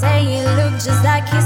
say you look just like you